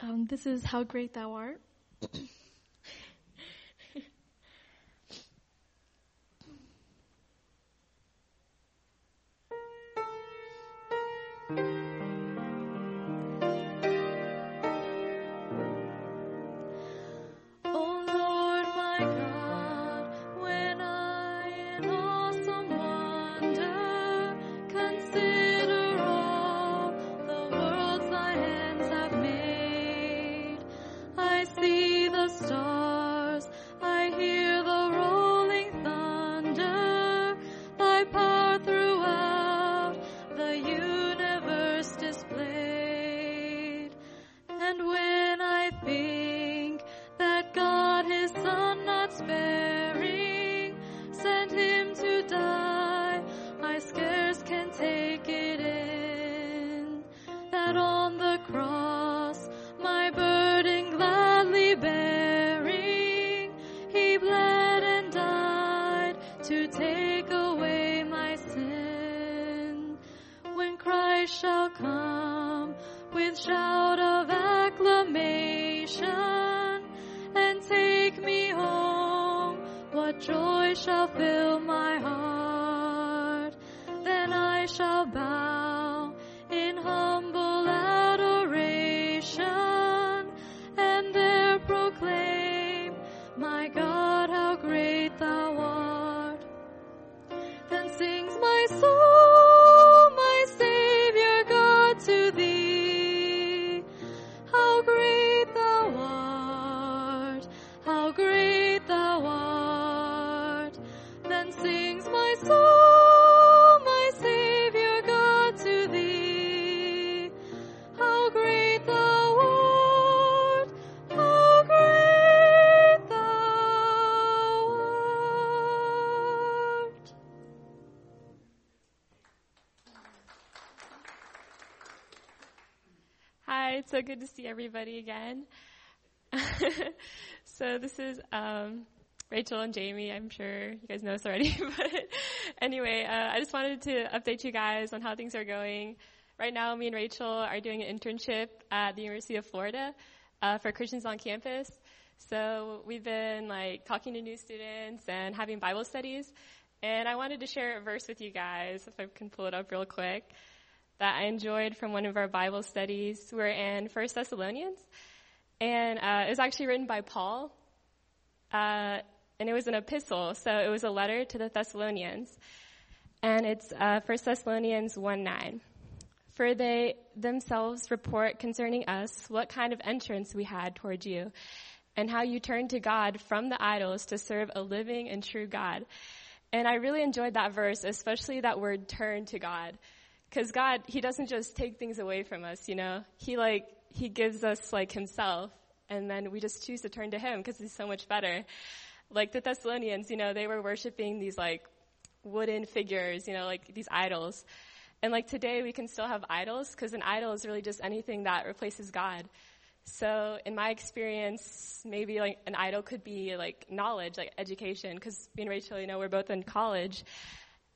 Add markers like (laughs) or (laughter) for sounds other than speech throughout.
Um, this is How Great Thou Art. (clears throat) I scarce can take it in that on the cross my burden gladly bearing, he bled and died to take away my sin when Christ shall come with shout of acclamation and take me home. What joy shall fill my Hi, it's so good to see everybody again. (laughs) so this is um, Rachel and Jamie. I'm sure you guys know this already, (laughs) but anyway, uh, I just wanted to update you guys on how things are going. Right now, me and Rachel are doing an internship at the University of Florida uh, for Christians on campus. So we've been like talking to new students and having Bible studies. And I wanted to share a verse with you guys, if I can pull it up real quick, that I enjoyed from one of our Bible studies. We're in First Thessalonians, and uh, it was actually written by Paul, uh, and it was an epistle, so it was a letter to the Thessalonians, and it's uh, 1 Thessalonians 1 9. For they themselves report concerning us what kind of entrance we had toward you, and how you turned to God from the idols to serve a living and true God. And I really enjoyed that verse, especially that word turn to God. Cause God, He doesn't just take things away from us, you know? He like, He gives us like Himself, and then we just choose to turn to Him because He's so much better. Like the Thessalonians, you know, they were worshiping these like wooden figures, you know, like these idols. And like today we can still have idols because an idol is really just anything that replaces God. So in my experience, maybe like an idol could be like knowledge, like education, because me and Rachel, you know, we're both in college.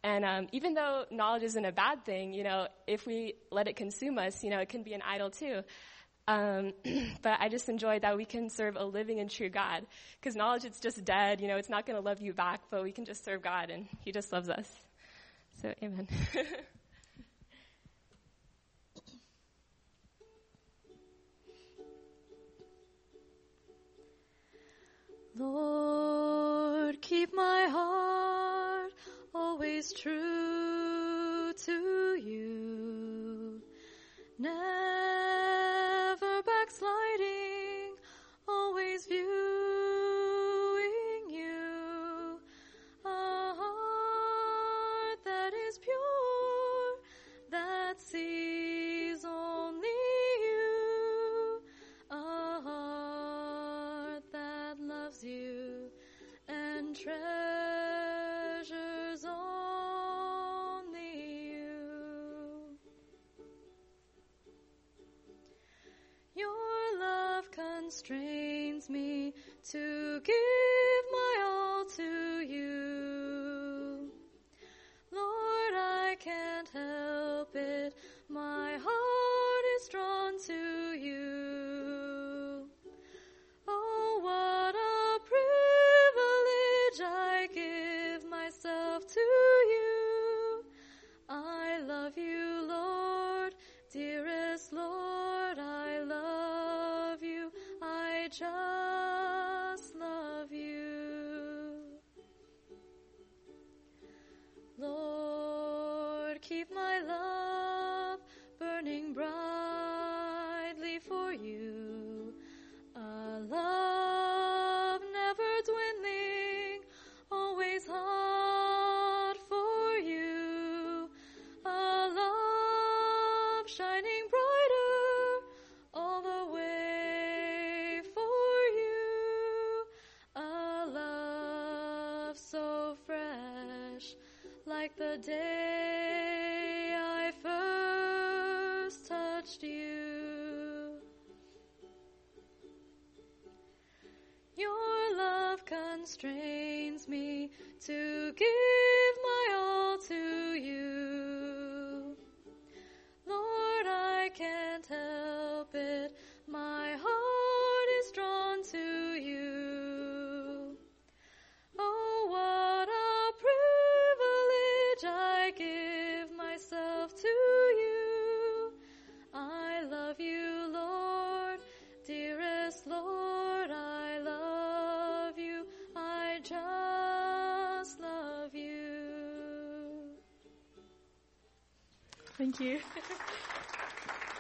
And um, even though knowledge isn't a bad thing, you know, if we let it consume us, you know, it can be an idol too. Um, (clears throat) but I just enjoy that we can serve a living and true God. Because knowledge, it's just dead, you know, it's not going to love you back, but we can just serve God and He just loves us. So, amen. (laughs) Never backsliding, always viewing you. A heart that is pure, that sees only you. A heart that loves you and treasures give my all to you. Lord, I can't help it. My heart is drawn to you. Oh, what a privilege I give myself to you. I love you, Lord, dearest Lord, I love you. I just keep my love burning brightly for you. A love never dwindling, always hot for you. A love shining brighter all the way for you. A love so fresh, like the day touched you. Your love constrains me to give (laughs)